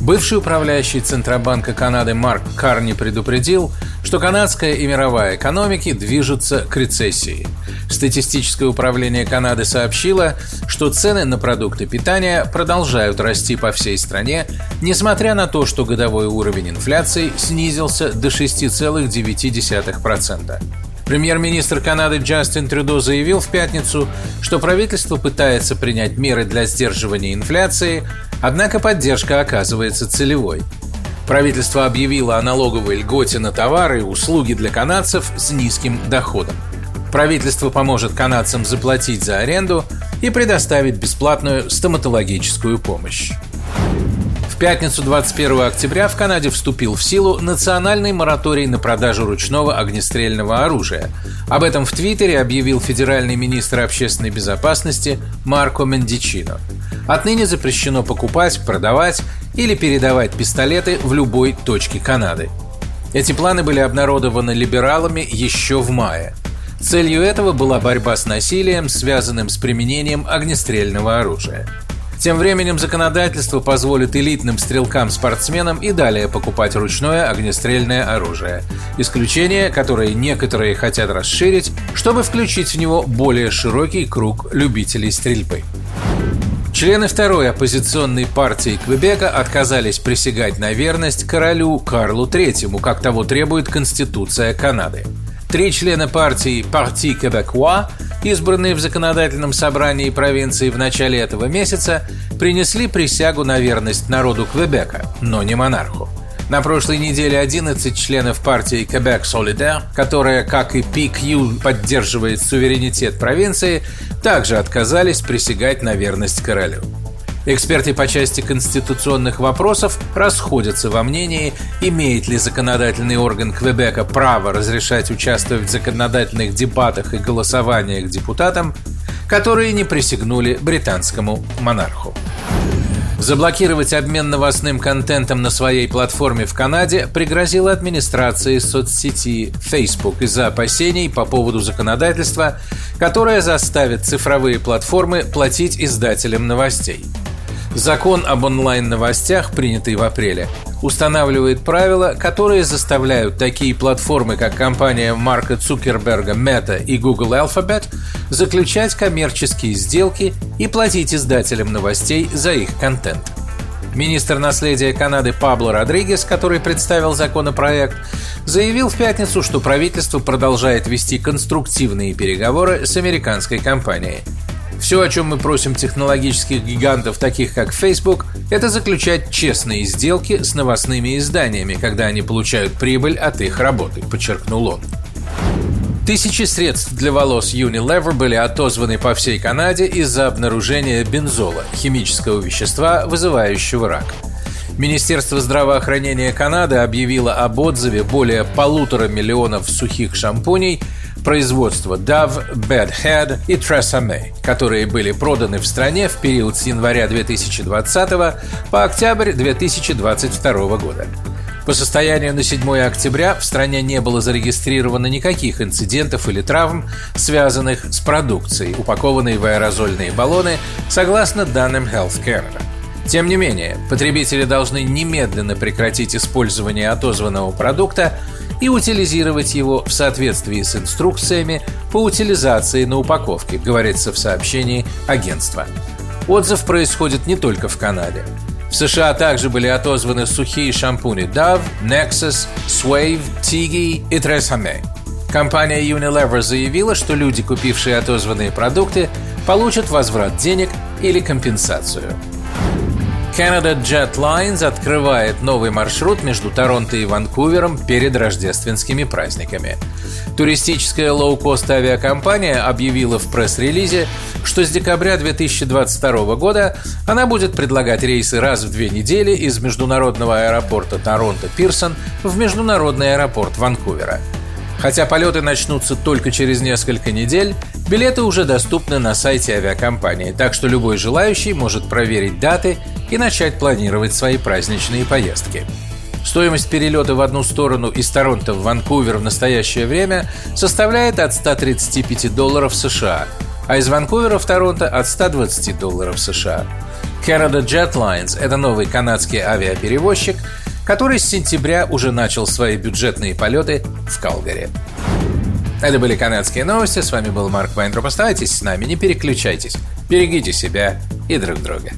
Бывший управляющий Центробанка Канады Марк Карни предупредил, что канадская и мировая экономики движутся к рецессии. Статистическое управление Канады сообщило, что цены на продукты питания продолжают расти по всей стране, несмотря на то, что годовой уровень инфляции снизился до 6,9%. Премьер-министр Канады Джастин Трюдо заявил в пятницу, что правительство пытается принять меры для сдерживания инфляции, однако поддержка оказывается целевой. Правительство объявило о налоговой льготе на товары и услуги для канадцев с низким доходом. Правительство поможет канадцам заплатить за аренду и предоставить бесплатную стоматологическую помощь пятницу 21 октября в Канаде вступил в силу национальный мораторий на продажу ручного огнестрельного оружия. Об этом в Твиттере объявил федеральный министр общественной безопасности Марко Мендичино. Отныне запрещено покупать, продавать или передавать пистолеты в любой точке Канады. Эти планы были обнародованы либералами еще в мае. Целью этого была борьба с насилием, связанным с применением огнестрельного оружия. Тем временем законодательство позволит элитным стрелкам-спортсменам и далее покупать ручное огнестрельное оружие. Исключение, которое некоторые хотят расширить, чтобы включить в него более широкий круг любителей стрельбы. Члены второй оппозиционной партии Квебека отказались присягать на верность королю Карлу III, как того требует Конституция Канады. Три члена партии «Парти Кебекуа», избранные в законодательном собрании провинции в начале этого месяца, принесли присягу на верность народу Квебека, но не монарху. На прошлой неделе 11 членов партии Quebec Solidaire, которая, как и PQ, поддерживает суверенитет провинции, также отказались присягать на верность королю. Эксперты по части конституционных вопросов расходятся во мнении, имеет ли законодательный орган Квебека право разрешать участвовать в законодательных дебатах и голосованиях депутатам, которые не присягнули британскому монарху. Заблокировать обмен новостным контентом на своей платформе в Канаде пригрозила администрации соцсети Facebook из-за опасений по поводу законодательства, которое заставит цифровые платформы платить издателям новостей. Закон об онлайн-новостях, принятый в апреле, устанавливает правила, которые заставляют такие платформы, как компания Марка Цукерберга Meta и Google Alphabet, заключать коммерческие сделки и платить издателям новостей за их контент. Министр наследия Канады Пабло Родригес, который представил законопроект, заявил в пятницу, что правительство продолжает вести конструктивные переговоры с американской компанией – все, о чем мы просим технологических гигантов, таких как Facebook, это заключать честные сделки с новостными изданиями, когда они получают прибыль от их работы, подчеркнул он. Тысячи средств для волос Unilever были отозваны по всей Канаде из-за обнаружения бензола, химического вещества, вызывающего рак. Министерство здравоохранения Канады объявило об отзыве более полутора миллионов сухих шампуней – производства Dove, Bad Head и Tresemme, которые были проданы в стране в период с января 2020 по октябрь 2022 года. По состоянию на 7 октября в стране не было зарегистрировано никаких инцидентов или травм, связанных с продукцией, упакованной в аэрозольные баллоны, согласно данным Health Canada. Тем не менее, потребители должны немедленно прекратить использование отозванного продукта и утилизировать его в соответствии с инструкциями по утилизации на упаковке, говорится в сообщении агентства. Отзыв происходит не только в Канаде. В США также были отозваны сухие шампуни Dove, Nexus, Swave, Tigi и Tresemme. Компания Unilever заявила, что люди, купившие отозванные продукты, получат возврат денег или компенсацию. Canada Jet Lines открывает новый маршрут между Торонто и Ванкувером перед рождественскими праздниками. Туристическая лоукост авиакомпания объявила в пресс-релизе, что с декабря 2022 года она будет предлагать рейсы раз в две недели из международного аэропорта Торонто-Пирсон в международный аэропорт Ванкувера. Хотя полеты начнутся только через несколько недель, билеты уже доступны на сайте авиакомпании, так что любой желающий может проверить даты и начать планировать свои праздничные поездки. Стоимость перелета в одну сторону из Торонто в Ванкувер в настоящее время составляет от 135 долларов США, а из Ванкувера в Торонто от 120 долларов США. Canada Jetlines – это новый канадский авиаперевозчик, который с сентября уже начал свои бюджетные полеты в Калгари. Это были канадские новости. С вами был Марк Вайнтроп. Оставайтесь с нами, не переключайтесь. Берегите себя и друг друга.